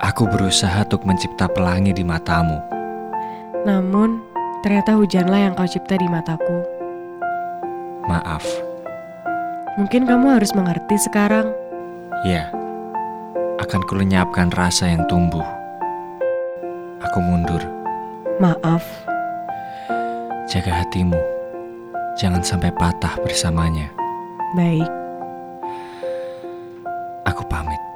Aku berusaha untuk mencipta pelangi di matamu. Namun, ternyata hujanlah yang kau cipta di mataku. Maaf. Mungkin kamu harus mengerti sekarang. Ya, akan kulenyapkan rasa yang tumbuh. Aku mundur. Maaf. Jaga hatimu. Jangan sampai patah bersamanya. Baik. Aku pamit.